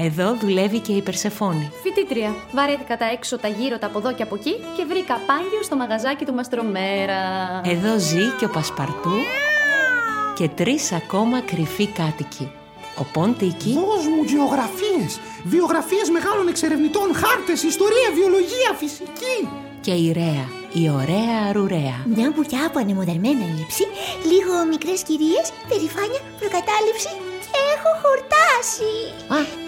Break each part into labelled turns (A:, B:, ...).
A: Εδώ δουλεύει και η Περσεφόνη.
B: Φοιτήτρια. Βαρέθηκα τα έξω, τα γύρω, τα από εδώ και από εκεί και βρήκα πάγιο στο μαγαζάκι του Μαστρομέρα.
A: Εδώ ζει και ο Πασπαρτού και τρεις ακόμα κρυφοί κάτοικοι. Ο Ποντίκη
C: Δώσ' μου γεωγραφίες, βιογραφίες μεγάλων εξερευνητών, χάρτες, ιστορία, βιολογία, φυσική.
A: και η Ρέα, η ωραία αρουρέα.
D: Μια μπουριά από ανεμοδαρμένα ύψη, λίγο μικρές κυρίες, περηφάνεια, προκατάληψη και έχω χορτάσει.
A: Α,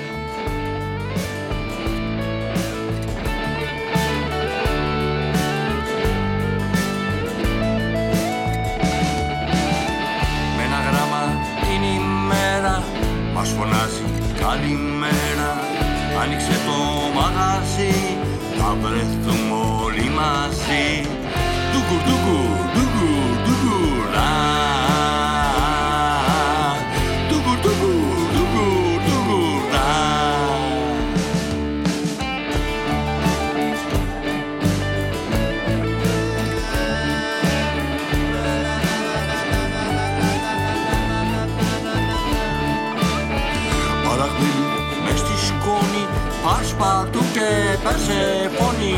E: Πασπαρτού και Περσεφόνη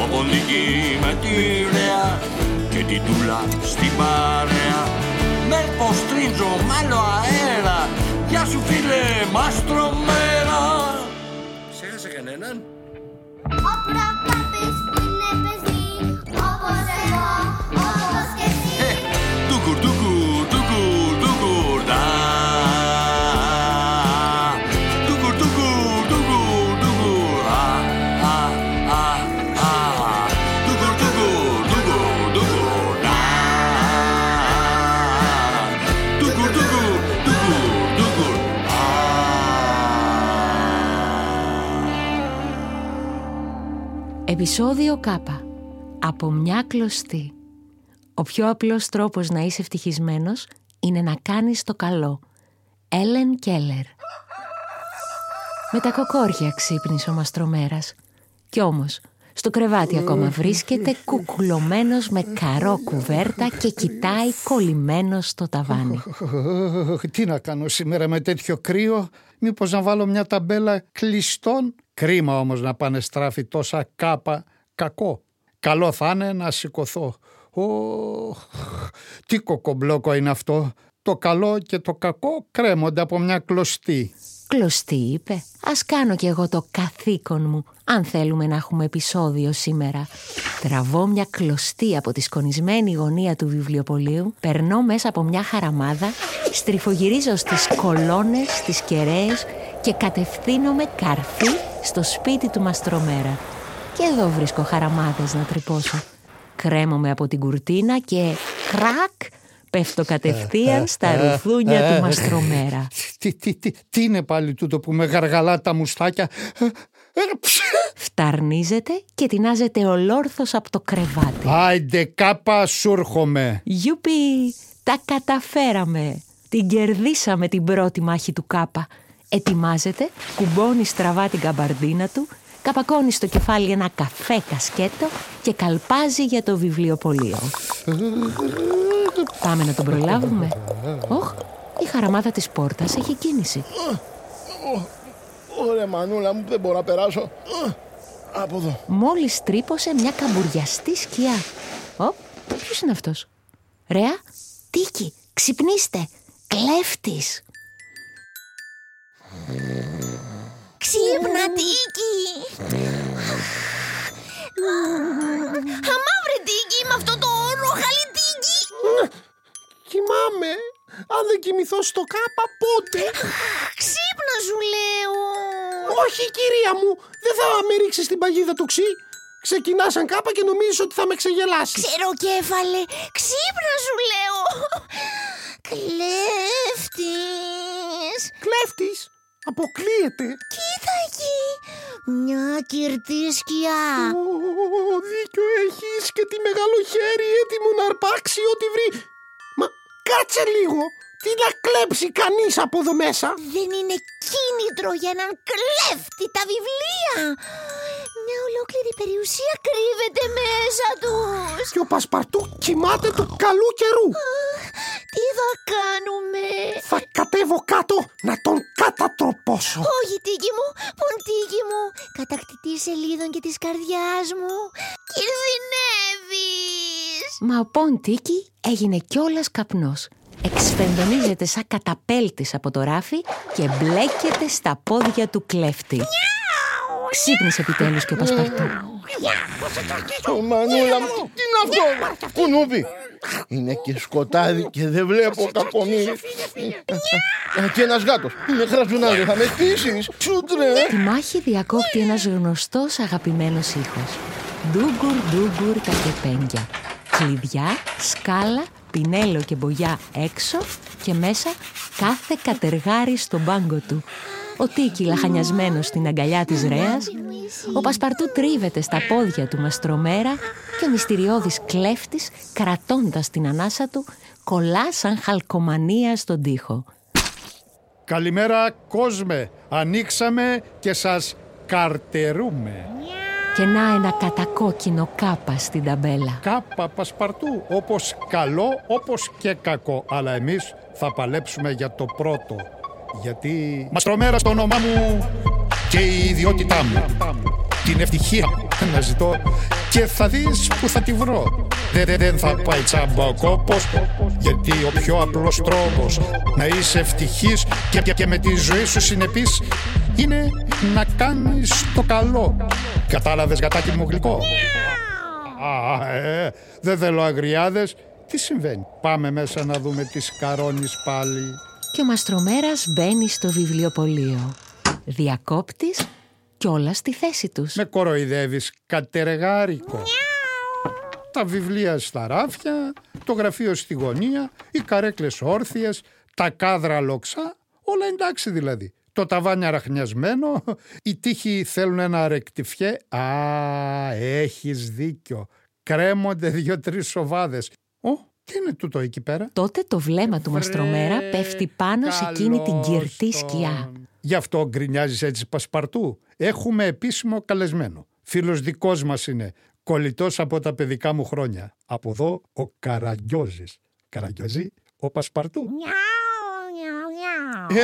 E: Ο Ποντίκη με τη Ρέα Και την Τούλα στην παρέα. Με ποστρίτζο μ' άλλο αέρα. Γεια σου φίλε μαστρομέρα Ξέχασε κανέναν;
D: Ο προπάπης είναι παιδί, όπως εγώ,
A: Επισόδιο Κ. Από μια κλωστή. Ο πιο απλός τρόπος να είσαι ευτυχισμένος είναι να κάνεις το καλό. Έλεν Κέλλερ. Με τα κοκόρια ξύπνησε ο Μαστρομέρας. Κι όμως, στο κρεβάτι ακόμα βρίσκεται κουκουλωμένος με καρό κουβέρτα και κοιτάει κολλημένος στο ταβάνι.
F: Τι να κάνω σήμερα με τέτοιο κρύο, μήπως να βάλω μια ταμπέλα κλειστών; Κρίμα όμως να πάνε στράφη τόσα κάπα, κακό. Καλό θα είναι να σηκωθώ. Ω, τι κοκομπλόκο είναι αυτό. Το καλό και το κακό κρέμονται από μια κλωστή.
A: Κλωστή είπε. Ας κάνω κι εγώ το καθήκον μου, αν θέλουμε να έχουμε επεισόδιο σήμερα. Τραβώ μια κλωστή από τη σκονισμένη γωνία του βιβλιοπωλείου, περνώ μέσα από μια χαραμάδα, στριφογυρίζω στις κολόνες, στις κεραίες και κατευθύνομαι καρφί στο σπίτι του Μαστρομέρα. Και εδώ βρίσκω χαραμάδες να τρυπώσω. Κρέμομαι από την κουρτίνα και κρακ πέφτω κατευθείαν στα ρουθούνια του Μαστρομέρα.
F: Τι, τι, τι, τι είναι πάλι τούτο που με γαργαλά τα μουστάκια; Ε, ε, ψ.
A: Φταρνίζεται και τεινάζεται ολόρθος από το κρεβάτι.
F: Άιντε κάπα σου έρχομαι.
A: Γιουπι, τα καταφέραμε. Την κερδίσαμε την πρώτη μάχη του Κάπα. Ετοιμάζεται, κουμπώνει στραβά την καμπαρδίνα του, καπακώνει στο κεφάλι ένα καφέ κασκέτο και καλπάζει για το βιβλιοπωλείο. Πάμε να τον προλάβουμε. Όχ, η χαραμάδα της πόρτας έχει κίνηση.
C: Ωραία μανούλα μου, δεν μπορώ να περάσω. Από εδώ.
A: Μόλις τρύπωσε μια καμπουριαστή σκιά. Ω, ποιος είναι αυτός; Ρέα, Τίκη, ξυπνήστε. Κλέφτης.
D: Ξύπνα, Τίκη! Αμά, βρε
C: στο κάπα πότε;
D: Ξύπνα σου λέω.
C: Όχι κυρία μου, δεν θα με ρίξεις στην παγίδα του ξύ. Ξεκινάς σαν κάπα και νομίζεις ότι θα με ξεγελάσεις.
D: Ξεροκέφαλε, ξύπνα σου λέω. Κλέφτης.
C: Κλέφτης, αποκλείεται.
D: Κοίτα εκεί. Μια κυρτή σκιά.
C: Ω, δίκιο έχεις και τη μεγάλο χέρι έτοιμο να αρπάξει ό,τι βρει. Μα κάτσε λίγο. Τι να κλέψει κανείς από εδώ μέσα;
D: Δεν είναι κίνητρο για έναν κλέφτη τα βιβλία. Μια ολόκληρη περιουσία κρύβεται μέσα τους.
C: Και ο Πασπαρτού κοιμάται του καλού καιρού.
D: Τι θα κάνουμε;
C: Θα κατέβω κάτω να τον κατατροπώσω.
D: Όχι τίκη μου, ποντίκι μου. Κατακτητή σελίδων και της καρδιάς μου. Κινδυνεύεις.
A: Μα ο Ποντίκι έγινε κιόλας καπνός. Εξφενδονίζεται σαν καταπέλτης από το ράφι και μπλέκεται στα πόδια του κλέφτη. Ξύπνησε επιτέλους και ο Πασπαρτού.
G: Ω, Μανούλα μου, τι είναι αυτό, κουνούπι. Είναι και σκοτάδι και δεν βλέπω κακομύρι. Και ένας γάτος. Με χραζουνάδι, θα με στήσεις. Τσούτρε.
A: Τη μάχη διακόπτει ένας γνωστός αγαπημένος ήχος. Ντούγκουρ ντούγκουρ τα κεπέγγια. Κλειδιά, σκάλα, πινέλο και μπογιά έξω και μέσα κάθε κατεργάρι στον πάγκο του. Ο Τίκη λαχανιασμένος στην αγκαλιά της Ρέας, ο Πασπαρτού τρίβεται στα πόδια του μαστρομέρα και ο μυστηριώδης κλέφτης, κρατώντας την ανάσα του, κολλά σαν χαλκομανία στον τοίχο.
F: Καλημέρα κόσμε, ανοίξαμε και σας καρτερούμε.
A: Και να ένα κατακόκκινο κάπα στην ταμπέλα.
F: Κάπα πασπαρτού, όπως καλό όπως και κακό. Αλλά εμείς θα παλέψουμε για το πρώτο. Γιατί μαστρομέρα στο όνομά μου και η ιδιότητά μου. Την ευτυχία να ζητώ και θα δεις που θα τη βρω. Δεν, δεν, δεν θα πάει τσάμπα ο κόπος γιατί ο πιο απλός τρόπος να είσαι ευτυχής και, και, και με τη ζωή σου συνεπής είναι να κάνεις το καλό. Κατάλαβες γατάκι μου γλυκό; Α, ε, δεν θέλω αγριάδες. Τι συμβαίνει; Πάμε μέσα να δούμε τι σκαρώνεις πάλι.
A: Και ο μαστρομέρας μπαίνει στο βιβλιοπωλείο. Διακόπτης κι όλα στη θέση τους.
F: Με κοροϊδεύεις κατεργάρικο. Τα βιβλία στα ράφια, το γραφείο στη γωνία, οι καρέκλες όρθιες, τα κάδρα λοξά, όλα εντάξει δηλαδή. Το ταβάνι αραχνιασμένο, οι τείχοι θέλουν ένα ρεκτιφιέ. Α, έχεις δίκιο. Κρέμονται δύο-τρεις σοβάδες. Ω, τι είναι τούτο εκεί πέρα;
A: Τότε το βλέμμα του μαστρομέρα πέφτει πάνω σε εκείνη την κυρτή σκιά.
F: Γι' αυτό γκρινιάζεις έτσι πασπαρτού. Έχουμε επίσημο καλεσμένο. Φίλος δικός μας είναι. Κολλητός από τα παιδικά μου χρόνια. Από εδώ ο Καραγκιόζης. Καραγκιόζη, ο Πασπαρτού.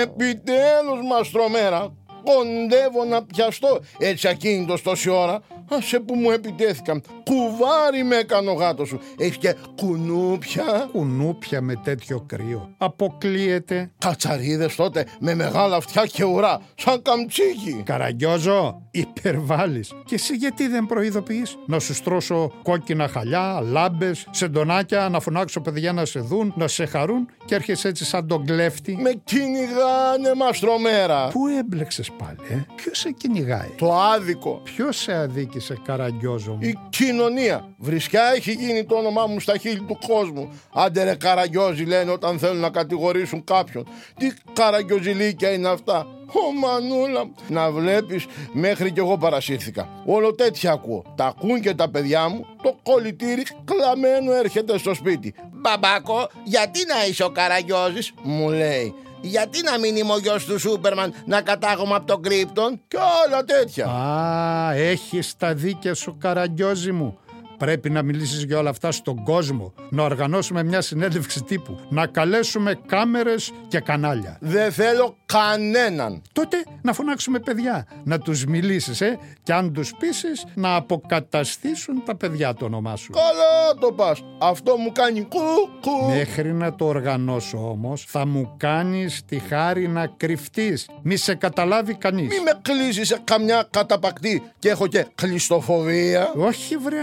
G: Επιτέλους μαστρομέρα. Κοντεύω να πιαστώ έτσι ακίνητος τόση ώρα. Άσε που μου επιτέθηκαν. Κουβάρι με έκανε ο γάτος σου. Έχεις και κουνούπια.
F: Κουνούπια με τέτοιο κρύο. Αποκλείεται.
G: Κατσαρίδες τότε με μεγάλα αυτιά και ουρά. Σαν καμτσίκι.
F: Καραγκιόζο, υπερβάλλεις. Και εσύ γιατί δεν προειδοποιείς; Να σου στρώσω κόκκινα χαλιά, λάμπες, σεντονάκια, να φωνάξω παιδιά να σε δουν, να σε χαρούν και έρχεσαι έτσι σαν τον κλέφτη.
G: Με κυνηγάνε μαστρομέρα.
F: Πού έμπλεξες πάλι, ε; Ποιος σε κυνηγάει;
G: Το άδικο.
F: Ποιος σε αδίκησε, Καραγκιόζο μου;
G: Η κοινωνία. Βρισκιά έχει γίνει το όνομά μου στα χείλη του κόσμου. Άντε ρε καραγκιόζι λένε όταν θέλουν να κατηγορήσουν κάποιον. Τι καραγκιόζιλίκια είναι αυτά. Ω μανούλα μου. Να βλέπεις μέχρι κι εγώ παρασύρθηκα. Όλο τέτοια ακούω. Τα ακούν και τα παιδιά μου. Το κολλητήρι κλαμμένο έρχεται στο σπίτι. Μπαμπάκο, γιατί να είσαι ο καραγκιόζης, μου λέει. Γιατί να μην είμαι ο γιος του Σούπερμαν να κατάγομαι από τον Κρύπτον και όλα τέτοια.
F: Α, έχεις τα δίκαια σου Καραγκιόζη μου. Πρέπει να μιλήσεις για όλα αυτά στον κόσμο. Να οργανώσουμε μια συνέντευξη τύπου. Να καλέσουμε κάμερες και κανάλια.
G: Δεν θέλω κανέναν.
F: Τότε να φωνάξουμε παιδιά, να τους μιλήσεις, ε, και αν τους πείσεις να αποκαταστήσουν τα παιδιά το όνομά σου.
G: Καλά το πας. Αυτό μου κάνει κουκου.
F: Μέχρι να το οργανώσω όμως, θα μου κάνεις τη χάρη να κρυφτείς. Μη σε καταλάβει κανείς.
G: Μη με κλείσεις σε καμιά καταπακτή και έχω και κλειστοφοβία.
F: Όχι βρε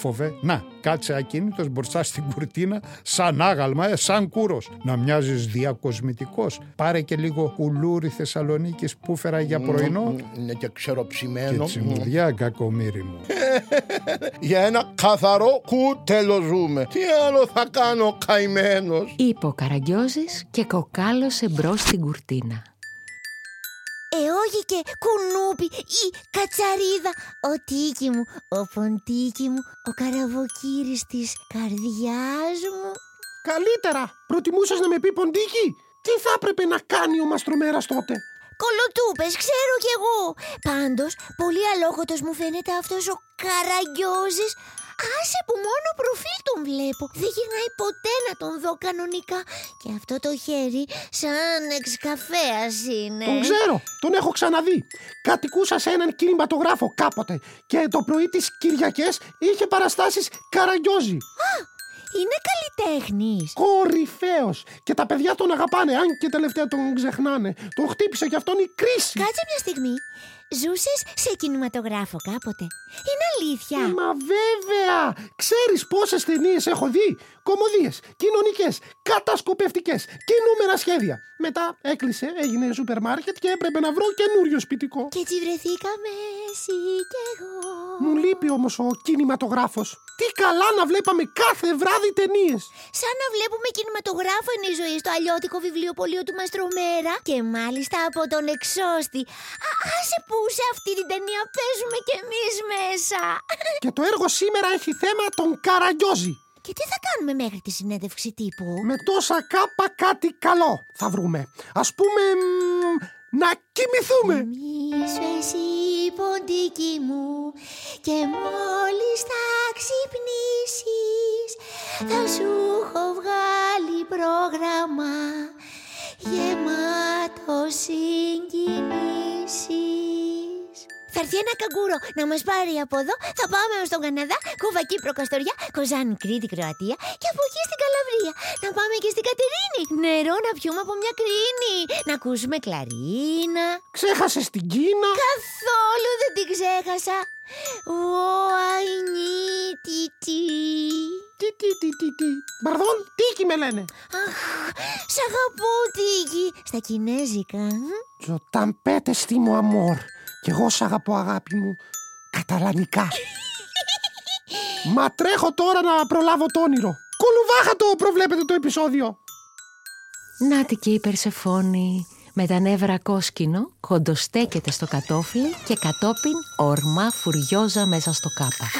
F: θεόφοβε. Να, κάτσε ακίνητος μπροστά στην κουρτίνα σαν άγαλμα, ε, σαν κούρος. Να μοιάζεις διακοσμητικός. Πάρε και λίγο κουλούρι Θεσσαλονίκης που φέρα για πρωινό.
G: Είναι και
F: Και
G: ξεροψημένο.
F: τσιμουδιά κακομύρι μου.
G: Για ένα καθαρό κούτελο ζούμε. Τι άλλο θα κάνω καημένος;
A: είπε ο Καραγκιόζης και κοκάλωσε μπρος στην κουρτίνα.
D: Ε, όχι και κουνούπι ή κατσαρίδα. Ο τίκι μου, ο ποντίκι μου, ο καραβοκύρης της καρδιάς μου.
C: Καλύτερα. Προτιμούσες να με πει ποντίκι; Τι θα έπρεπε να κάνει ο μαστρομέρας τότε;
D: Κολοτούπες, ξέρω κι εγώ. Πάντως, πολύ αλόκοτος μου φαίνεται αυτός ο καραγκιόζης. Άσε που μόνο προφίλ τον βλέπω. Δεν γυρνάει ποτέ να τον δω κανονικά. Και αυτό το χέρι σαν εξκαφέας είναι.
C: Τον ξέρω, τον έχω ξαναδεί. Κατοικούσα σε έναν κινηματογράφο κάποτε και το πρωί τις Κυριακές είχε παραστάσεις καραγκιόζη.
D: Είναι καλλιτέχνης.
C: Κορυφαίος. Και τα παιδιά τον αγαπάνε, αν και τελευταία τον ξεχνάνε. Τον χτύπησε κι αυτόν η κρίση.
D: Κάτσε μια στιγμή. Ζούσες σε κινηματογράφο κάποτε; Είναι αλήθεια.
C: Μα βέβαια! Ξέρεις πόσες ταινίες έχω δει; Κομμωδίες, κοινωνικές, κατασκοπευτικές, κινούμενα σχέδια. Μετά έκλεισε, έγινε σούπερ μάρκετ και έπρεπε να βρω καινούριο σπιτικό.
D: Και έτσι βρεθήκαμε εσύ και εγώ.
C: Μου λείπει όμως ο κινηματογράφος. Τι καλά να βλέπαμε κάθε βράδυ ταινίες.
D: Σαν να βλέπουμε κινηματογράφο είναι η ζωή στο αλλιώτικο βιβλιοπωλείο του Μαστρομέρα και μάλιστα από τον εξώστη. Α, άσε που σε αυτή την ταινία παίζουμε κι εμείς μέσα.
C: Και το έργο σήμερα έχει θέμα τον Καραγκιόζη.
D: Και τι θα κάνουμε μέχρι τη συνέντευξη τύπου;
C: Με τόσα κάπα κάτι καλό θα βρούμε. Ας πούμε, μ, να κοιμηθούμε.
D: Μίσου εσύ ποντίκι μου και μόλις θα ξυπνήσεις θα σου έχω βγάλει πρόγραμμα γεμάτο συγκινήσεις. Θα έρθει ένα καγκούρο να μας πάρει από εδώ, θα πάμε ως τον Καναδά, Κούβα, Κύπρο, Καστοριά, Κοζάνη, Κρήτη, Κροατία και από εκεί στην Καλαβρία. Να πάμε και στην Κατερίνη, νερό να πιούμε από μια κρίνη, να ακούσουμε κλαρίνα.
C: Ξέχασες την Κίνα;
D: Καθόλου δεν την ξέχασα. Ω, αϊνί, τι, τι.
C: Τι, τι, τι, τι, τι. Μπαρδόν, τίκι με λένε;
D: Αχ, σ' αγαπώ, Τίκη. Στα κινέζικα. μ.
C: Τζοτάν πέτε στη μου αμόρ. Κι εγώ σ' αγαπώ αγάπη μου. Καταλανικά. Μα τρέχω τώρα να προλάβω το όνειρο. Κολουβάχα το προβλέπετε το επεισόδιο.
A: Νάτι και η Περσεφόνη με τα νεύρα κόσκινο κοντοστέκεται στο κατόφλι και κατόπιν ορμά φουριόζα μέσα στο κάπα.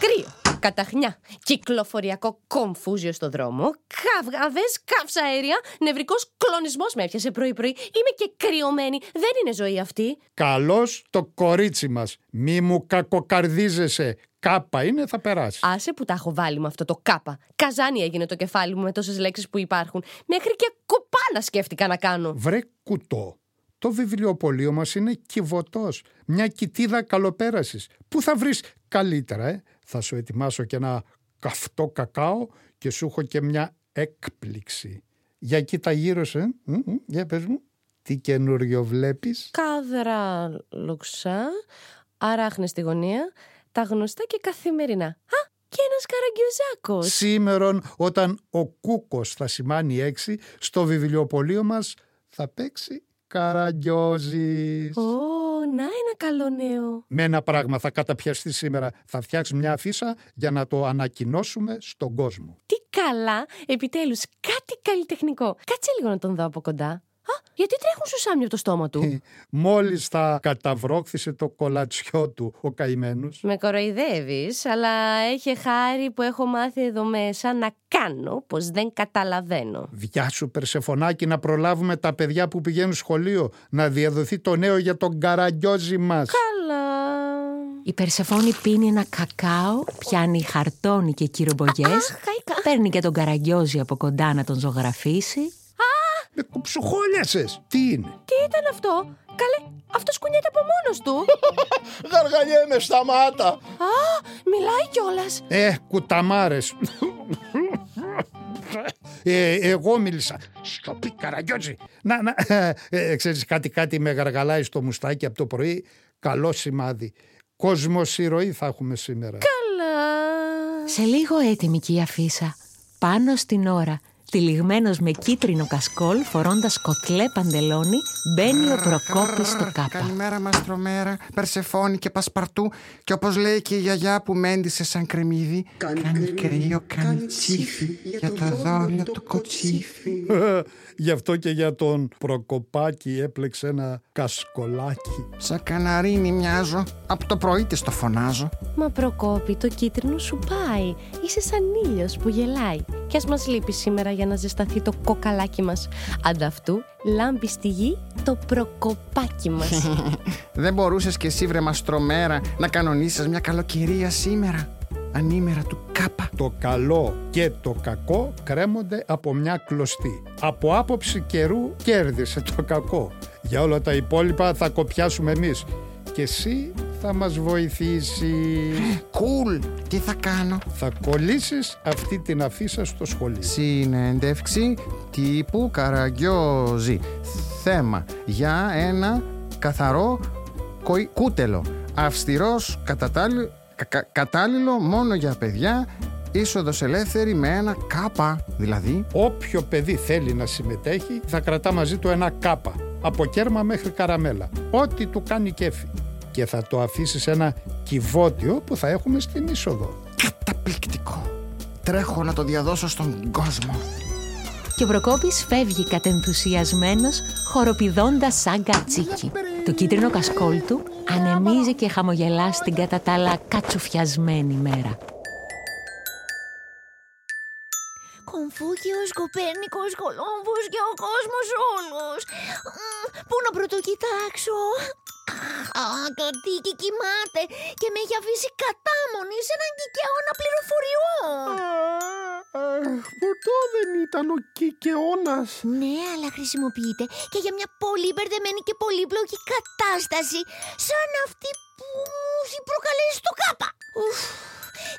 H: Κρύο, καταχνιά, κυκλοφοριακό κομφούζιο στο δρόμο, καυγάδε, καύσα αέρια, νευρικός κλονισμός με έπιασε πρωί-πρωί. Είμαι και κρυωμένη. Δεν είναι ζωή αυτή.
F: Καλώς το κορίτσι μας. Μη μου κακοκαρδίζεσαι. Κάπα είναι, θα περάσει.
H: Άσε που τα έχω βάλει με αυτό το κάπα. Καζάνι έγινε το κεφάλι μου με τόσες λέξεις που υπάρχουν. Μέχρι και κοπάνα σκέφτηκα να κάνω.
F: Βρε κουτό. Το βιβλιοπωλείο μας είναι κυβωτός. Μια κοιτίδα καλοπέρασης. Πού θα βρεις καλύτερα, ε; Θα σου ετοιμάσω και ένα καυτό κακάο και σου έχω και μια έκπληξη. Για κοίτα γύρω σου, ε; Μ, μ, Για πες μου. Τι καινούριο βλέπεις;
H: Κάδρα λουξά, αράχνες στη γωνία, τα γνωστά και καθημερινά. Α, και ένας καραγκιουζάκος.
F: Σήμερον όταν ο κούκος θα σημάνει έξι, στο βιβλιοπωλείο μας θα παίξει καραγκιόζης.
H: Ω, να ένα καλό νέο.
F: Με ένα πράγμα θα καταπιαστεί σήμερα. Θα φτιάξεις μια αφίσα για να το ανακοινώσουμε στον κόσμο.
H: Τι καλά, επιτέλους, κάτι καλλιτεχνικό. Κάτσε λίγο να τον δω από κοντά. Α, γιατί τρέχουν σουσάμια από το στόμα του;
F: Μόλις θα καταβρόχθησε το κολατσιό του ο καημένος.
H: Με κοροϊδεύεις, αλλά έχει χάρη που έχω μάθει εδώ μέσα να κάνω πως δεν καταλαβαίνω.
F: Βιάσου Περσεφωνάκη να προλάβουμε τα παιδιά που πηγαίνουν σχολείο να διαδοθεί το νέο για τον καραγκιόζη μας.
H: Καλά.
A: Η Περσεφόνη πίνει ένα κακάο, πιάνει χαρτόνι και κυρομπογιές,
H: χάικα.
A: παίρνει και τον καραγκιόζη από κοντά να τον ζωγραφίσει.
F: Με κουψουχόλιασες. Τι είναι;
H: Τι ήταν αυτό, καλέ, αυτό κουνιέται από μόνος του.
G: Γαργαλιέμαι, σταμάτα.
H: Α, μιλάει κιόλας.
F: Ε, κουταμάρες. Ε, εγώ μίλησα. Σιωπή, καραγκιόζη. Να, να, ε, ε, ξέρεις κάτι, κάτι με γαργαλάει στο μουστάκι από το πρωί. Καλό σημάδι. Κόσμος ηρωή θα έχουμε σήμερα.
H: Καλά.
A: Σε λίγο έτοιμη και η αφίσα. Πάνω στην ώρα, τυλιγμένος με κίτρινο κασκόλ, φορώντας κοτλέ παντελόνι, μπαίνει ο Προκόπης στο κάπα.
I: Καλημέρα μαστρομέρα, Περσεφόνη και Πασπαρτού και όπως λέει και η γιαγιά που μέντισε σαν κρεμμύδι Κάνει κρύο, κάνει τσίφι για το δόλιο του κοτσίφι
F: Γι' αυτό και για τον Προκοπάκη έπλεξε ένα κασκολάκι.
I: Σαν καναρίνι μοιάζω, από το πρωί της το φωνάζω
H: Μα Προκόπη, το κίτρινο σου πάει. Είσαι σαν ήλιος που γελάει. Κι ας μας λείπει σήμερα για να ζεσταθεί το κοκαλάκι μας. Ανταυτού, λάμπει στη γη το προκοπάκι μας.
I: Δεν μπορούσες κι εσύ βρε μαστρομέρα να κανονίσεις μια καλοκαιρία σήμερα Ανήμερα του κάπα
F: Το καλό και το κακό κρέμονται από μια κλωστή. Από άποψη καιρού κέρδισε το κακό. Για όλα τα υπόλοιπα θα κοπιάσουμε εμείς. Και εσύ θα μας βοηθήσεις.
I: Κουλ, τι θα κάνω;
F: Θα κολλήσεις αυτή την αφίσα στο σχολείο.
I: Συνέντευξη τύπου Καραγκιόζη. Θέμα για ένα καθαρό κοη- κούτελο. Αυστηρός κατατάλι- κα- κα- κατάλληλο μόνο για παιδιά. Είσοδος ελεύθερη με ένα κάπα. Δηλαδή,
F: Όποιο παιδί θέλει να συμμετέχει θα κρατά μαζί του ένα κάπα. Από κέρμα μέχρι καραμέλα. Ό,τι του κάνει κέφι. Και θα το αφήσεις σε ένα κυβότιο που θα έχουμε στην είσοδο.
I: καταπληκτικό. Τρέχω να το διαδώσω στον κόσμο.
A: Και ο Προκόπης φεύγει κατενθουσιασμένος, χοροπηδώντας σαν κατσίκι. Το κίτρινο κασκόλ του ανεμίζει και χαμογελά στην κατά τα άλλα κατσουφιασμένη μέρα.
D: Κομφούκιος, Κοπέρνικος, Κολόμβος και ο κόσμος όλος. Μμ, Πού να πρωτοκοιτάξω; Α, το τίκι κοιμάται και με έχει αφήσει κατάμονη σε έναν κικαιώνα πληροφοριών.
C: Ποτέ δεν ήταν ο Κικαιώνας.
D: Ναι, αλλά χρησιμοποιείται και για μια πολύ μπερδεμένη και πολύπλοκη κατάσταση σαν αυτή που μου έχει προκαλέσει το κάπα. Ουφ.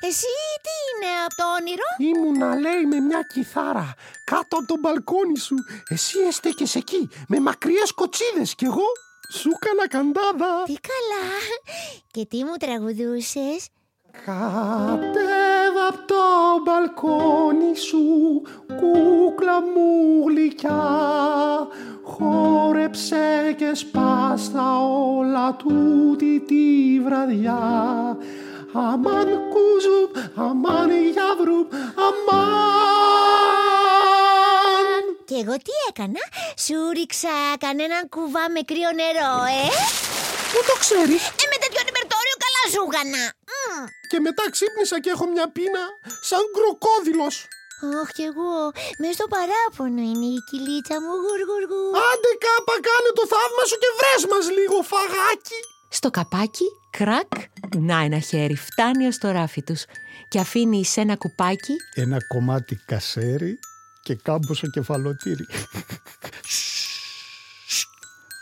D: Εσύ τι είναι από το όνειρο;
C: Ήμουνα λέει με μια κιθάρα κάτω από το μπαλκόνι σου. Εσύ έστεκες εκεί με μακριές κοτσίδες κι εγώ σου έκανα καντάδα.
D: Τι καλά. Και τι μου τραγουδούσες;
C: Κατέβα από το μπαλκόνι σου, κούκλα μου γλυκιά Χόρεψε και σπάστα όλα τούτη τη βραδιά Αμάν κουζουπ, αμάν γιαβρουπ, αμάν
D: Και εγώ τι έκανα; Σου ρίξα κανέναν κουβά με κρύο νερό, ε;
C: Πού το ξέρεις
D: Ε, με τέτοιο ρεπερτόριο καλά σου έκανα. Μμ.
C: Και μετά ξύπνησα και έχω μια πείνα σαν κροκόδιλος
D: Αχ, κι εγώ. Μες στο παράπονο είναι η κυλίτσα μου γουργουργού.
C: Άντε κάπα κάνε το θαύμα σου και βρες μας λίγο φαγάκι
A: Στο καπάκι, κρακ, να ένα χέρι φτάνει ως το ράφι τους και αφήνει σε ένα κουπάκι
F: Ένα κομμάτι κασέρι και κάμποσο κεφαλοτήρι.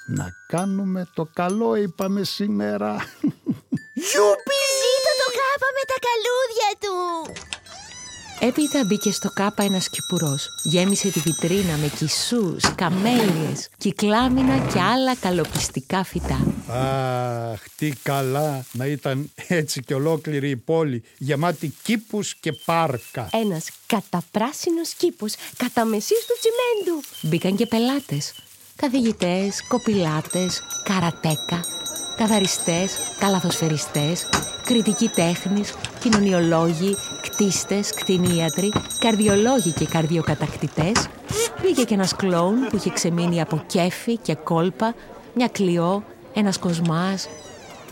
F: Να κάνουμε το καλό είπαμε σήμερα.
D: Ζήτω το κάπα με τα καλούδια του.
A: Έπειτα μπήκε στο κάπα ένας κυπουρός. Γέμισε τη βιτρίνα με κισούς, καμέλιες, κυκλάμινα και άλλα καλοπιστικά φυτά.
F: Αχ, τι καλά να ήταν έτσι και ολόκληρη η πόλη γεμάτη κήπους και πάρκα.
H: Ένας καταπράσινος κήπος κατά μεσής του τσιμέντου.
A: Μπήκαν και πελάτες. Καθηγητές, κοπηλάτες, καρατέκα, καθαριστές, καλαθοσφαιριστές, κριτικοί τέχνης, κοινωνιολόγοι, κτίστες, κτηνίατροι, καρδιολόγοι και καρδιοκατακτητές. Μπήκε και ένας κλόουν που είχε ξεμείνει από κέφι και κόλπα, μια κλειό, ένας κοσμάς,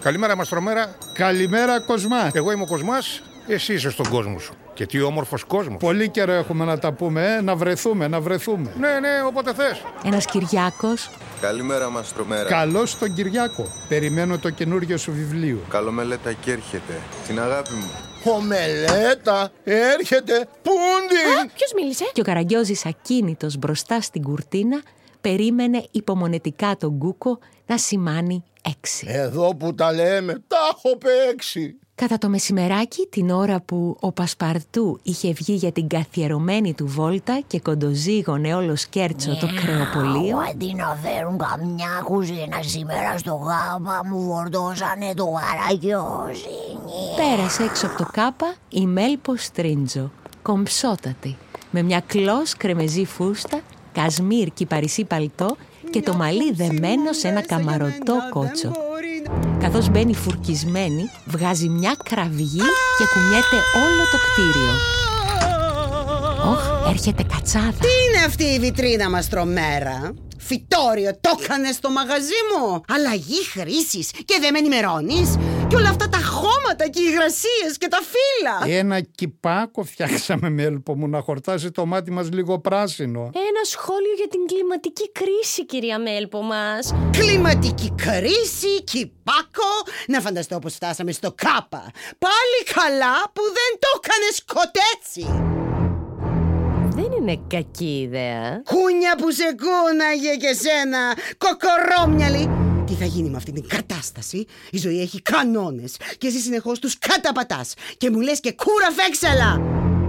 J: Καλημέρα, Μαστρομέρα.
F: Καλημέρα Κοσμάς.
J: Εγώ είμαι ο Κοσμάς, εσύ είσαι στον κόσμο σου. Και τι όμορφος κόσμος.
F: Πολύ καιρό έχουμε να τα πούμε, ε; να βρεθούμε, να βρεθούμε.
J: Ναι, ναι, όποτε θες.
A: ένας Κυριάκος,
K: Καλημέρα, Μαστρομέρα.
F: Καλώς τον Κυριάκο. Περιμένω το καινούριο σου βιβλίο.
K: Καλομελέτα και έρχεται. Την αγάπη μου.
G: Ο Μελέτα έρχεται. Πούντι!
A: Ποιος μίλησε; Και ο Καραγκιόζης ακίνητος μπροστά στην κουρτίνα περίμενε υπομονετικά τον Γκούκο να σημάνει έξι.
G: Εδώ που τα λέμε, τα έχω παίξει.
A: Κατά το μεσημεράκι, την ώρα που ο Πασπαρτού είχε βγει για την καθιερωμένη του βόλτα και κοντοζήγωνε όλο σκέρτσο το κρεοπολείο,
D: Αντί να φέρουν καμιά κουζίνα σήμερα στο γάμπα μου φορτώσανε το γαραγιόζι.
A: πέρασε έξω από το κάπα η Μέλπο Στρίντζο, κομψότατη, με μια κλός κρεμεζή φούστα, κασμίρ κυπαρισί παλτό και το μαλλί δεμένο σε ένα καμαρωτό κότσο. Καθώς μπαίνει φουρκισμένη, βγάζει μια κραυγή και κουνιέται όλο το κτίριο. Όχ, έρχεται κατσάδα.
L: Τι είναι αυτή η βιτρίνα μας τρομέρα; Φυτόριο το έκανες στο μαγαζί μου. Αλλαγή χρήσης και δεν με ενημερώνεις. Και όλα αυτά τα χώματα και οι υγρασίες και τα φύλλα.
F: Ένα κυπάκο φτιάξαμε με έλπο μου να χορτάσει το μάτι μας λίγο πράσινο.
H: Ένα σχόλιο για την κλιματική κρίση, κυρία Μέλπο μας.
L: Κλιματική κρίση, κυπάκο. Να φανταστώ πως φτάσαμε στο κάπα. Πάλι καλά που δεν το έκανε σκοτέτσι.
H: Δεν είναι κακή ιδέα.
L: Κούνια που σε κούναγε και σένα, κοκορόμυαλη. Τι θα γίνει με αυτή την κατάσταση; Η ζωή έχει κανόνες και εσύ συνεχώς τους καταπατάς. Και μου λες και κούρα φέξαλα.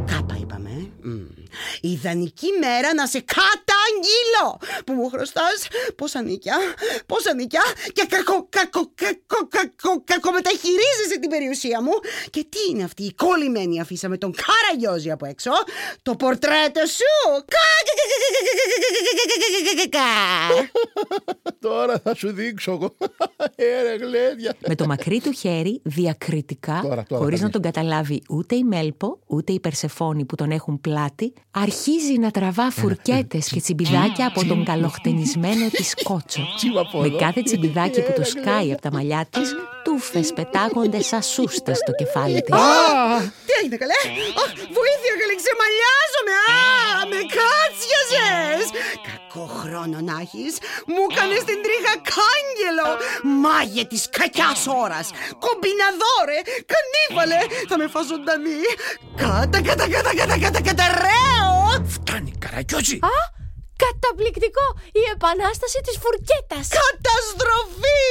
L: Κάπα είπαμε. ε. Μμ. Ιδανική μέρα να σε καταγγείλω Που μου χρωστάς πόσα νίκια Πόσα νίκια Και κακο, κακο, κακο, κακο, κακομεταχειρίζεσαι την περιουσία μου Και τι είναι αυτή η κολλημένη αφίσα με τον Καραγιόζη από έξω Το πορτρέτο σου
G: Τώρα θα σου δείξω εγώ. Έρε γλέδια.
A: Με το μακρύ του χέρι, διακριτικά,
G: Τώρα, τώρα
A: χωρίς
G: θα
A: να τον καταλάβει ούτε η Μέλπο, ούτε η Περσεφόνη που τον έχουν πλάτη, αρχίζει να τραβά φουρκέτες και τσιμπιδάκια από τον καλοχτενισμένο της κότσο. Με κάθε τσιμπιδάκι που το σκάει από τα μαλλιά της, τούφες πετάγονται σαν σούστα στο κεφάλι της.
L: Τι έγινε καλέ; Αχ, Βοήθεια καλέ ξεμαλιάζομαι Α, με κάτσιαζες Κακό χρόνο να έχεις Μου κάνες την τρίχα κάγκελο Μάγε της κακιάς ώρας Κομπιναδόρε Κανίβαλε Θα με φας ζωντανή Κάτα κάτα κάτα κάτα κάτα καταραίω
F: Φτάνει καραγκιόζη.
H: Α, καταπληκτικό! Η επανάσταση της φουρκέτας.
L: Καταστροφή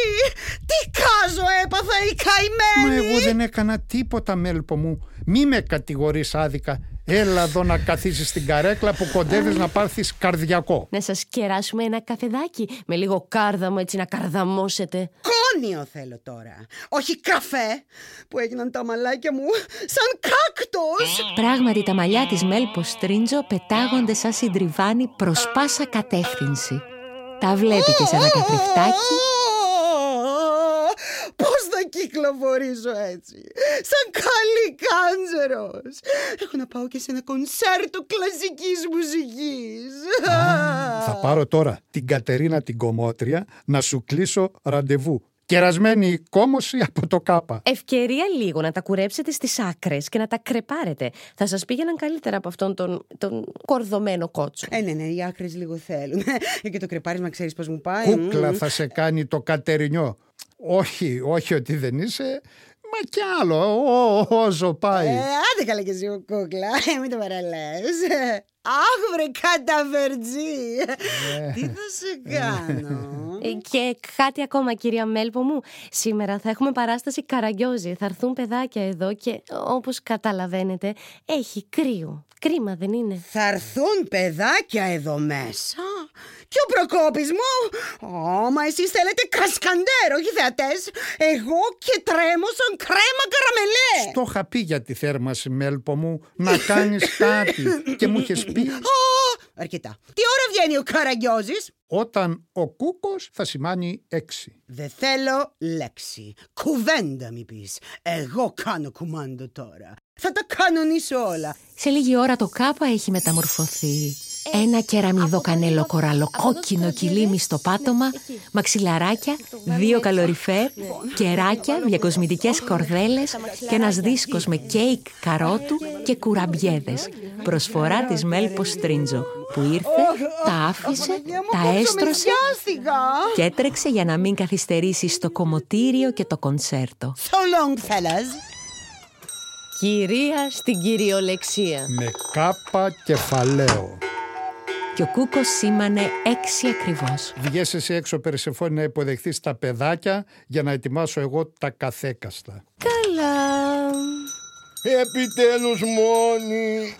L: Τι κάζο έπαθα η καημένη
F: Μα εγώ δεν έκανα τίποτα μέλπο μου. Μη με κατηγορείς άδικα. Έλα εδώ να καθίσεις στην καρέκλα που κοντεύεις να πάθεις καρδιακό.
H: Να σας κεράσουμε ένα καφεδάκι με λίγο κάρδαμο έτσι να καρδαμώσετε.
L: Κόνιο θέλω τώρα Όχι καφέ Που έγιναν τα μαλάκια μου Σαν κάκτος
A: Πράγματι τα μαλλιά της Μέλπο Στρίντζο πετάγονται σαν συντριβάνι προς πάσα κατεύθυνση. Τα βλέπεις και σε ένα καθρεφτάκι
L: Πώς θα κυκλοφορήσω έτσι Σαν καλή κάντζερος Έχω να πάω και σε ένα κονσέρτο κλασικής μουσικής
F: Θα πάρω τώρα την Κατερίνα την κομμότρια να σου κλείσω ραντεβού. Κερασμένη η κόμωση από το κάπα.
H: Ευκαιρία λίγο να τα κουρέψετε στις άκρες και να τα κρεπάρετε. Θα σας πήγαιναν καλύτερα από αυτόν τον, τον κορδωμένο κότσο.
L: Ε, ναι, ναι, οι άκρες λίγο θέλουν Και το κρεπάρισμα ξέρεις πώς μου πάει
F: Κούκλα
L: Μμμ.
F: θα σε κάνει το κατερινιό. Όχι, όχι ότι δεν είσαι, μα κι άλλο, ό, όσο πάει.
L: Ε, άντε καλά και εσύ ο κούκλα, ε, μην το παραλές. Αχ βρε καταβερτζή. Τι θα σε κάνω;
H: Ε, Και κάτι ακόμα, κυρία Μέλπο μου. Σήμερα θα έχουμε παράσταση Καραγκιόζη. Θα έρθουν παιδάκια εδώ και όπως καταλαβαίνετε έχει κρύο. Κρίμα δεν είναι;
L: Θα έρθουν παιδάκια εδώ μέσα. Και ο Προκόπης μου. Ω, μα εσείς θέλετε κασκαντέρο, όχι θεατές. Εγώ και τρέμω σαν κρέμα καραμελέ.
F: Το είχα πει για τη θέρμαση μέλπο μου να κάνεις κάτι και μου είχες πει
L: Ω, αρκετά. Τι ώρα βγαίνει ο Καραγκιόζης;
F: όταν ο κούκος θα σημάνει έξι.
L: Δεν θέλω λέξη. Κουβέντα μη πεις. Εγώ κάνω κουμάντο τώρα. Θα τα κανονίσω όλα.
A: Σε λίγη ώρα το κάπα έχει μεταμορφωθεί. Ένα κεραμιδό κανέλο κοραλοκόκκινο κυλίμι στο πάτωμα, μαξιλαράκια, δύο καλοριφέρ, κεράκια, διακοσμητικές κορδέλες και ένας δίσκος με κέικ καρότου και κουραμπιέδες. Προσφορά της Μέλπο Στρίντζο που ήρθε, τα άφησε, τα έστρωσε και έτρεξε για να μην καθυστερήσει στο κομμωτήριο και το κονσέρτο.
L: So long, fellas.
H: Κυρία στην κυριολεξία.
F: Με κάπα κεφαλαίο.
A: Και ο Κούκος σήμανε έξι ακριβώς.
F: Βγες εσύ έξω Περσεφόνη να υποδεχθείς τα παιδάκια για να ετοιμάσω εγώ τα καθέκαστα.
H: Καλά.
G: Επιτέλους μόνοι.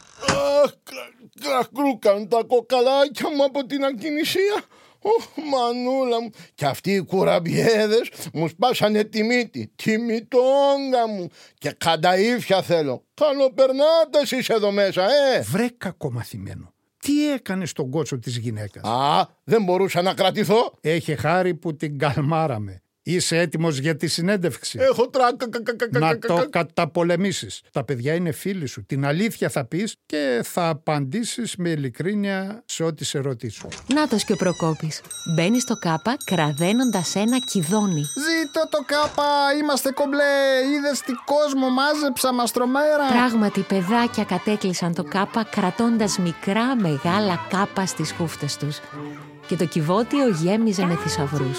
G: Αχ, κα- κακρούκαν τα κοκαλάκια μου από την ακινησία. Ωχ, μανούλα μου. Και αυτοί οι κουραμπιέδες μου σπάσανε τη μύτη. Τη μυτόγκα μου. Και κανταήφια θέλω. Καλοπερνάτες εσείς εδώ μέσα, ε.
F: Βρε κακομαθημένο. Τι έκανε στον κότσο της γυναίκας;
G: Α, δεν μπορούσα να κρατηθώ.
F: Έχει χάρη που την καλμάραμε. Είσαι έτοιμος για τη συνέντευξη;
G: Έχω τράκα. κα- κα- κα- κα-
F: να
G: κα-
F: το
G: κα-
F: καταπολεμήσεις. Τα παιδιά είναι φίλοι σου. Την αλήθεια θα πεις και θα απαντήσεις με ειλικρίνεια σε ό,τι σε ρωτήσουν.
A: Νάτος και ο Προκόπης. Μπαίνει στο κάπα κραδένοντας ένα κιδόνι.
I: Ζήτω το κάπα, είμαστε κομπλέ. Είδες τι κόσμο μάζεψα μαστρομέρα.
A: Πράγματι, παιδάκια κατέκλυσαν το κάπα κρατώντας μικρά μεγάλα κάπα στις χούφτες τους. Και το κυβότιο γέμιζε με θησαυρούς.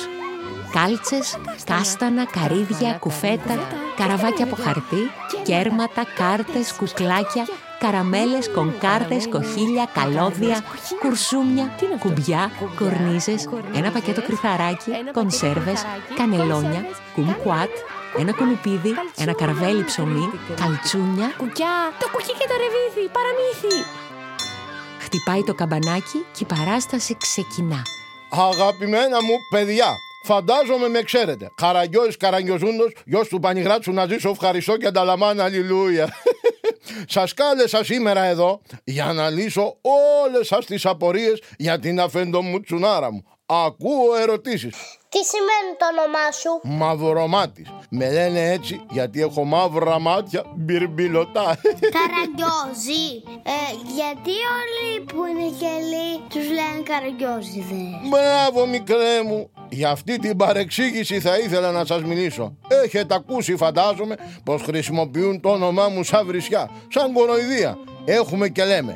A: Κάλτσες, κάστανα, καρύδια, κουφέτα, καραβάκια από χαρτί, κέρματα, κάρτες, κουκλάκια, καραμέλες, κονκάρδες, κοχύλια, καλώδια, κουρσούμια, κουμπιά, κορνίζες, ένα πακέτο κρυθαράκι, κονσέρβες, κανελόνια, κουμκουάτ, ένα κουνουπίδι, ένα καρβέλι ψωμί, καλτσούνια,
H: Κουκιά, το κουκί και το ρεβίδι, παραμύθι.
A: Χτυπάει το καμπανάκι και η παράσταση ξεκινά.
G: Αγαπημένα μου παιδιά, φαντάζομαι με ξέρετε. Καραγκιόης Καραγκιοζούντος, γιος του Πανηγράτσου να ζήσω ευχαριστώ και ανταλαμβάνω αλληλούια. σας κάλεσα σήμερα εδώ για να λύσω όλες σας τις απορίες για την αφεντομουτσουνάρα μου. Ακούω ερωτήσεις.
D: Τι σημαίνει το όνομά σου;
G: Μαυρομάτης. Με λένε έτσι γιατί έχω μαύρα μάτια μπυρμπιλωτά.
D: Καραγκιόζη. Ε, γιατί όλοι που είναι γελοί τους λένε καραγκιόζιδες.
G: Μπράβο μικρέ μου Για αυτή την παρεξήγηση θα ήθελα να σας μιλήσω. Έχετε ακούσει φαντάζομαι πως χρησιμοποιούν το όνομά μου σαν βρισιά Σαν κοροϊδία. Έχουμε και λέμε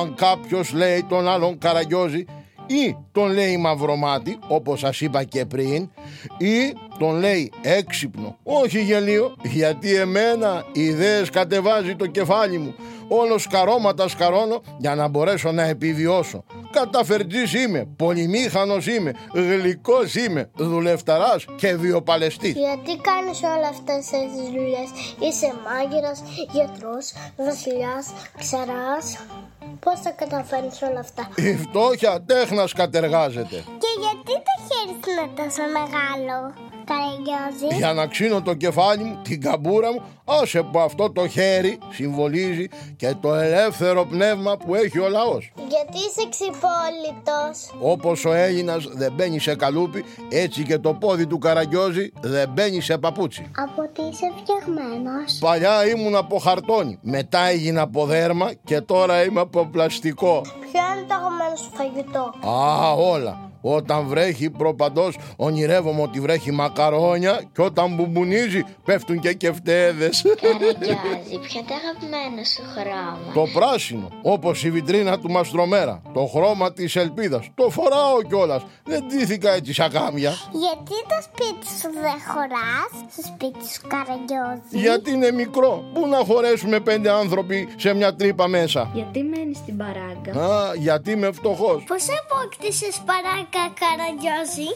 G: Αν κάποιος λέει τον άλλον Καραγκιόζη ή τον λέει μαυρομάτι όπως σας είπα και πριν ή τον λέει έξυπνο όχι γελίο γιατί εμένα ιδέες κατεβάζει το κεφάλι μου. Όλος σκαρώματα σκαρώνω για να μπορέσω να επιβιώσω καταφερτζής είμαι, πολυμήχανος είμαι γλυκός είμαι, δουλευταράς και βιοπαλαιστής.
D: Γιατί κάνεις όλα αυτές τις δουλειές; Είσαι μάγειρας, γιατρός, βασιλιάς, ξαράς. Πώς θα καταφέρεις όλα αυτά;
G: Η φτώχεια τέχνας κατεργάζεται.
D: Και γιατί το χέρι σου είναι τόσο μεγάλο; Καραγκιόζη
G: Για να ξύνω το κεφάλι μου, την καμπούρα μου, άσε που αυτό το χέρι συμβολίζει και το ελεύθερο πνεύμα που έχει ο λαός.
D: Γιατί είσαι ξυπόλυτος;
G: Όπως ο Έλληνας δεν μπαίνει σε καλούπι, έτσι και το πόδι του Καραγκιόζη δεν μπαίνει σε παπούτσι.
D: Από τι είσαι φτιαγμένος;
G: Παλιά ήμουν από χαρτόνι, μετά έγινα από δέρμα και τώρα είμαι από πλαστικό.
D: Ποιο είναι το αγαπημένο σου φαγητό;
G: Α, όλα. Όταν βρέχει προπαντός ονειρεύομαι ότι βρέχει μακαρόνια και όταν μπουμπουνίζει πέφτουν και κεφτέδες.
D: Καραγκιόζη, ποιο είναι το αγαπημένο σου χρώμα
G: Το πράσινο, όπως η βιτρίνα του Μαστρομέρα. Το χρώμα της ελπίδας. Το φοράω κιόλας. Δεν ντύθηκα έτσι σαν κάμια.
D: Γιατί το σπίτι σου δεν χωράς Στο σπίτι σου Καραγκιόζη;
G: Γιατί είναι μικρό. Πού να χωρέσουμε πέντε άνθρωποι σε μια τρύπα μέσα;
M: Γιατί μένεις στην παράγκα;
G: Α, γιατί είμαι φτωχός.
D: Πώς απόκτησες παράκα Καραγκιόζη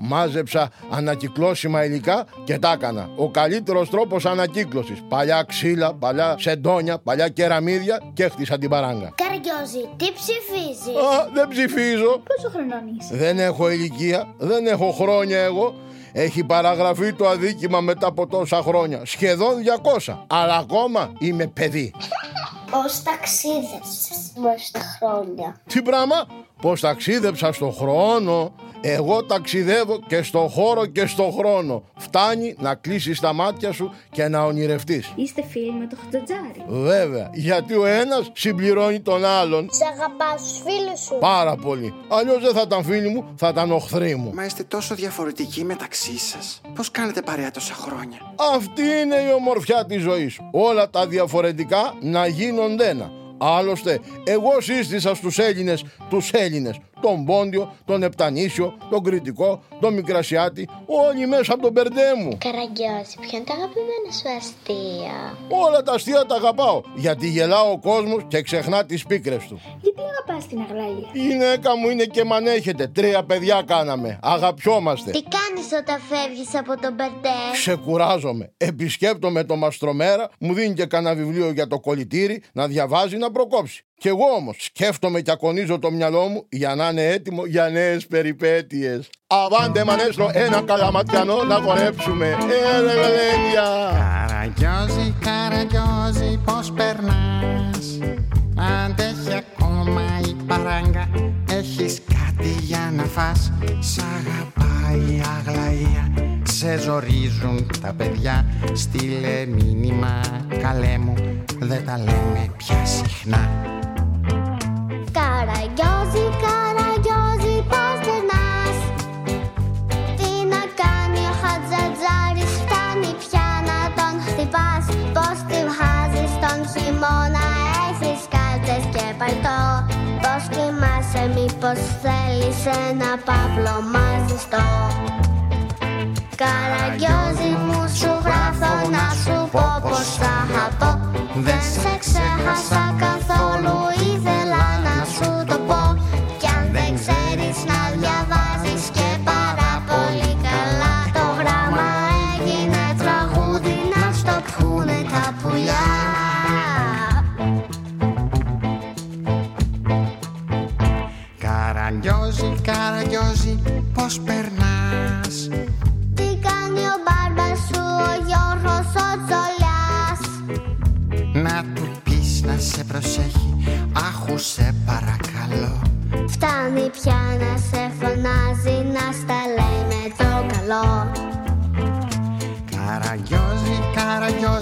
G: Μάζεψα ανακυκλώσιμα υλικά και τα έκανα. Ο καλύτερος τρόπος ανακύκλωσης. Παλιά ξύλα, παλιά σεντόνια, παλιά κεραμίδια και χτίσα την παράγκα.
D: Καραγκιόζη, τι ψηφίζεις;
G: Α, δεν ψηφίζω.
M: Πόσο χρονών είσαι;
G: Δεν έχω ηλικία, δεν έχω χρόνια εγώ. Έχει παραγραφεί το αδίκημα μετά από τόσα χρόνια. Σχεδόν 200. Αλλά ακόμα είμαι παιδί.
D: Πώς ταξίδεψες; Μέσα στα χρόνια.
G: Τι πράγμα, πώς ταξίδεψα στο χρόνο; Εγώ ταξιδεύω και στο χώρο και στο χρόνο. Φτάνει να κλείσεις τα μάτια σου και να ονειρευτείς.
M: Είστε φίλοι με το Χατζατζάρι.
G: Βέβαια, γιατί ο ένας συμπληρώνει τον άλλον.
N: Σε αγαπάς τους φίλους σου.
G: Πάρα πολύ. Αλλιώς δεν θα ήταν φίλοι μου, θα ήταν οχθροί μου.
I: Μα είστε τόσο διαφορετικοί μεταξύ σας. Πώς κάνετε παρέα τόσα χρόνια;
G: Αυτή είναι η ομορφιά της ζωής. Όλα τα διαφορετικά να γίνουν 81. Άλλωστε, εγώ σύστησα στους Έλληνες τους Έλληνες, τον Πόντιο, τον Επτανήσιο, τον Κρητικό, τον Μικρασιάτη, όλοι μέσα από τον Περντέ μου.
N: Καραγκιόζη, ποιο είναι το αγαπημένο σου αστείο;
G: Όλα τα αστεία τα αγαπάω, γιατί γελάω ο κόσμος και ξεχνά τις πίκρες του.
M: Γιατί αγαπάς την Αγλαία.
G: Η γυναίκα μου είναι και μανέχεται, τρία παιδιά κάναμε, αγαπιόμαστε.
N: Τι κάνεις όταν φεύγεις από τον Μπερντέ;
G: Ξεκουράζομαι. Επισκέπτομαι το μαστρομέρα, μου δίνει και κανένα βιβλίο για το κολλητήρι να διαβάζει να προκόψει. Κι εγώ όμως σκέφτομαι και ακονίζω το μυαλό μου για να είναι έτοιμο για νέες περιπέτειες. Αβάντε μανέστρο, ένα καλαματιανό να χορέψουμε. Έλε βελένια.
I: Καραγκιόζη, καραγκιόζη, πώς περνάς; Αντέχει ακόμα η παράγκα Έχεις κάτι για να φας; Σ' αγαπάει η Αγλαία Σε ζορίζουν τα παιδιά Στείλε μήνυμα καλέ μου Δεν τα λέμε πια συχνά
N: παλτό Πώς κοιμάσαι μήπως θέλεις ένα παύλο μαζιστό Καραγκιόζη μου σου γράφω να σου πω πως σ' αγαπώ Δεν σε ξέχασα καθόλου ήθελα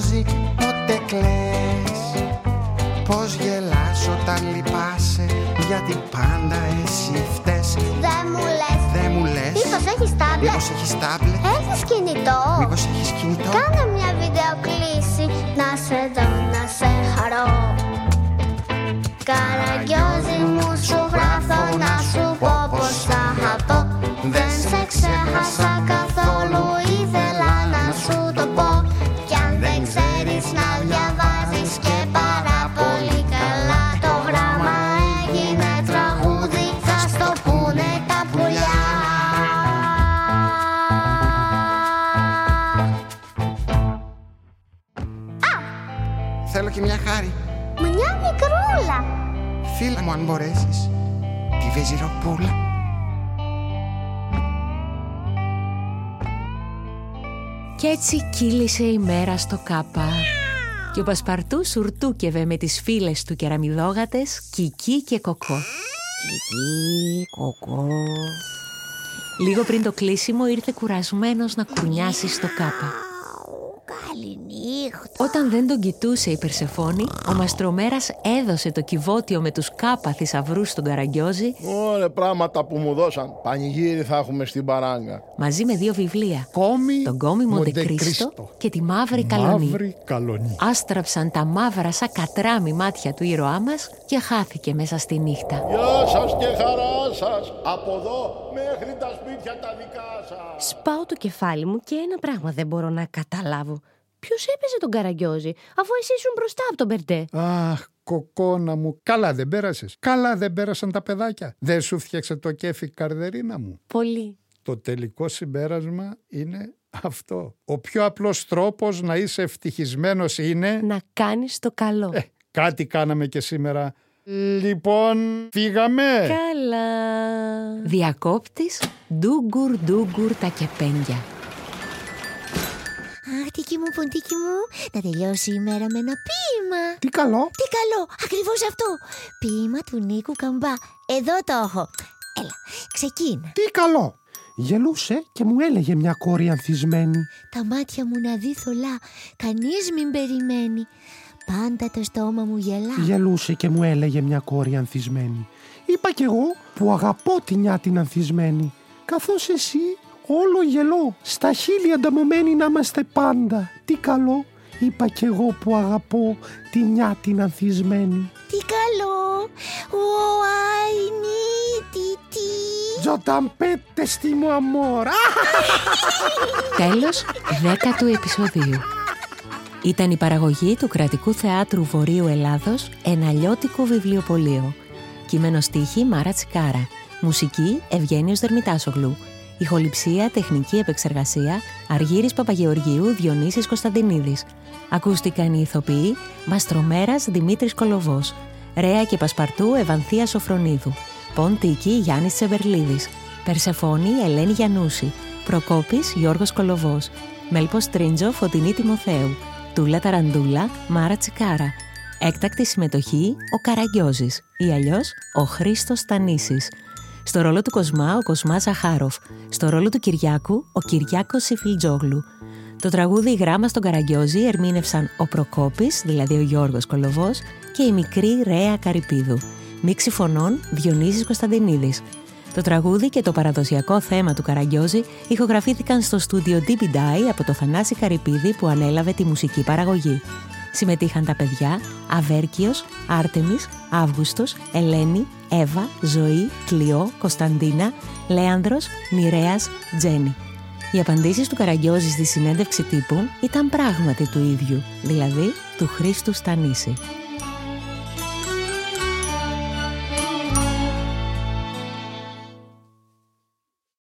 I: καραγκιόζη, πότε κλαις. Πώς γελάς όταν λυπάσαι Γιατί πάντα εσύ φταίς.
N: Δεν μου λες.
I: Δεν μου λες.
N: Μήπως έχεις τάμπλετ;
I: Μήπως έχεις τάμπλετ;
N: Έχεις κινητό;
I: Μήπως έχεις κινητό;
N: Κάνε μια βίντεο κλίση. Να σε δω να σε χαρώ. Καραγκιόζη μου σου γράφω να σου πω πως σ' αγαπώ Δεν σε ξέχασα
I: Φίλα μου αν μπορέσεις Τη βεζιροπούλα
A: Κι έτσι κύλησε η μέρα στο κάπα. Και ο Πασπαρτούς σουρτούκευε με τις φίλες του κεραμιδόγατες Κική και Κοκό. Κική, Κοκό. Λίγο πριν το κλείσιμο ήρθε κουρασμένος να κουρνιάσει στο κάπα.
N: Καληνύχτα
A: Όταν δεν τον κοιτούσε η Περσεφόνη, ο Μαστρομέρας έδωσε το κυβότιο με τους κάπα θησαυρούς στον Καραγκιόζη
G: Ωραία πράγματα που μου δώσαν. Πανηγύρι θα έχουμε στην παράγκα.
A: μαζί με δύο βιβλία.
F: Κόμι
A: Τον Κόμι Μοντεκρίστο
F: Μοντεκρίστο.
A: και τη Μαύρη Καλονή.
F: Μαύρη καλονή.
A: Άστραψαν τα μαύρα σαν κατράμι μάτια του ήρωά μας και χάθηκε μέσα στη νύχτα.
G: Γεια σας και χαρά σας. Από εδώ μέχρι τα σπίτια τα δικά σας.
H: Σπάω το κεφάλι μου και ένα πράγμα δεν μπορώ να καταλάβω. Ποιος έπαιζε τον Καραγκιόζη, αφού εσύ ήσουν μπροστά από τον Μπερντέ.
F: Αχ, κοκόνα μου. Καλά δεν πέρασες. Καλά δεν πέρασαν τα παιδάκια. Δεν σου φτιάξε το κέφι καρδερίνα μου.
H: Πολύ.
F: Το τελικό συμπέρασμα είναι αυτό. Ο πιο απλός τρόπος να είσαι ευτυχισμένος είναι...
H: Να κάνεις το καλό.
F: Ε, κάτι κάναμε και σήμερα. Λοιπόν, φύγαμε.
H: Καλά.
A: Διακόπτης, ντούγκουρ ντούγκουρ τα κεπένια.
N: Αχ, τίκι μου, ποντίκι μου, να τελειώσει η μέρα με ένα ποίημα.
C: Τι καλό.
N: Τι καλό, ακριβώς αυτό. Ποίημα του Νίκου Καμπά. Εδώ το έχω.
D: Έλα, ξεκίνα.
C: Τι καλό. Γελούσε και μου έλεγε μια κόρη ανθισμένη.
D: Τα μάτια μου να δει θολά, κανείς μην περιμένει. Πάντα το στόμα μου γελά.
C: Γελούσε και μου έλεγε μια κόρη ανθισμένη. Είπα κι εγώ που αγαπώ τη νιά την ανθισμένη. Καθώς εσύ όλο γελώ, στα χείλη ανταμωμένοι να είμαστε πάντα. Τι καλό, είπα κι εγώ που αγαπώ τη νιά την ανθισμένη.
D: Τι καλό, ο αϊνίτη τι.
C: Τζοταμπέτε στη μου αμόρα.
A: Τέλος δέκατου επεισοδίου. Ήταν η παραγωγή του Κρατικού Θεάτρου Βορείου Ελλάδος «Εναλλιώτικο βιβλιοπωλείο». Κείμενο στίχη Μάρα Τσικάρα. Μουσική Ευγένιος Δερμητάσογλου. Ηχοληψία, τεχνική επεξεργασία Αργύρης Παπαγεωργίου, Διονύσης Κωνσταντινίδης. Ακούστηκαν οι ηθοποιοί Μαστρομέρας Δημήτρης Κολοβός. Ρέα και Πασπαρτού Ευανθία Σοφρονίδου. Ποντίκη Γιάννης Τσεβερλίδης. Περσεφόνη Ελένη Γιαννούση. Προκόπης Γιώργος Κολοβός. Μέλπος Τρίντζο Φωτεινή Τιμοθέου. Τούλα Ταραντούλα Μάρα Τσικάρα. Έκτακτη συμμετοχή ο Καραγκιόζης ή αλλιώς ο Χρήστος Τανίσης. Στο ρόλο του Κοσμά ο Κοσμάς Ζαχάροφ. Στο ρόλο του Κυριάκου ο Κυριάκος Σιφιλτζόγλου. Το τραγούδι «Γράμμα στον Καραγκιόζη» ερμήνευσαν ο Προκόπης, δηλαδή ο Γιώργος Κολοβός, και η μικρή Ρέα Καρυπίδου. Μίξη φωνών Διονύσης Κωνσταντινίδης. Το τραγούδι και το παραδοσιακό θέμα του Καραγκιόζη ηχογραφήθηκαν στο στούντιο DBDI από το Θανάση Καρυπίδη που ανέλαβε τη μουσική παραγωγή. Συμμετείχαν τα παιδιά Αβέρκιος, Άρτεμις, Αύγουστος, Ελένη, Εύα, Ζωή, Κλειό, Κωνσταντίνα, Λέανδρος, Μοιρέας, Τζένι. Οι απαντήσεις του Καραγκιόζη στη συνέντευξη τύπου ήταν πράγματι του ίδιου, δηλαδή του Χρήστου Στανίση.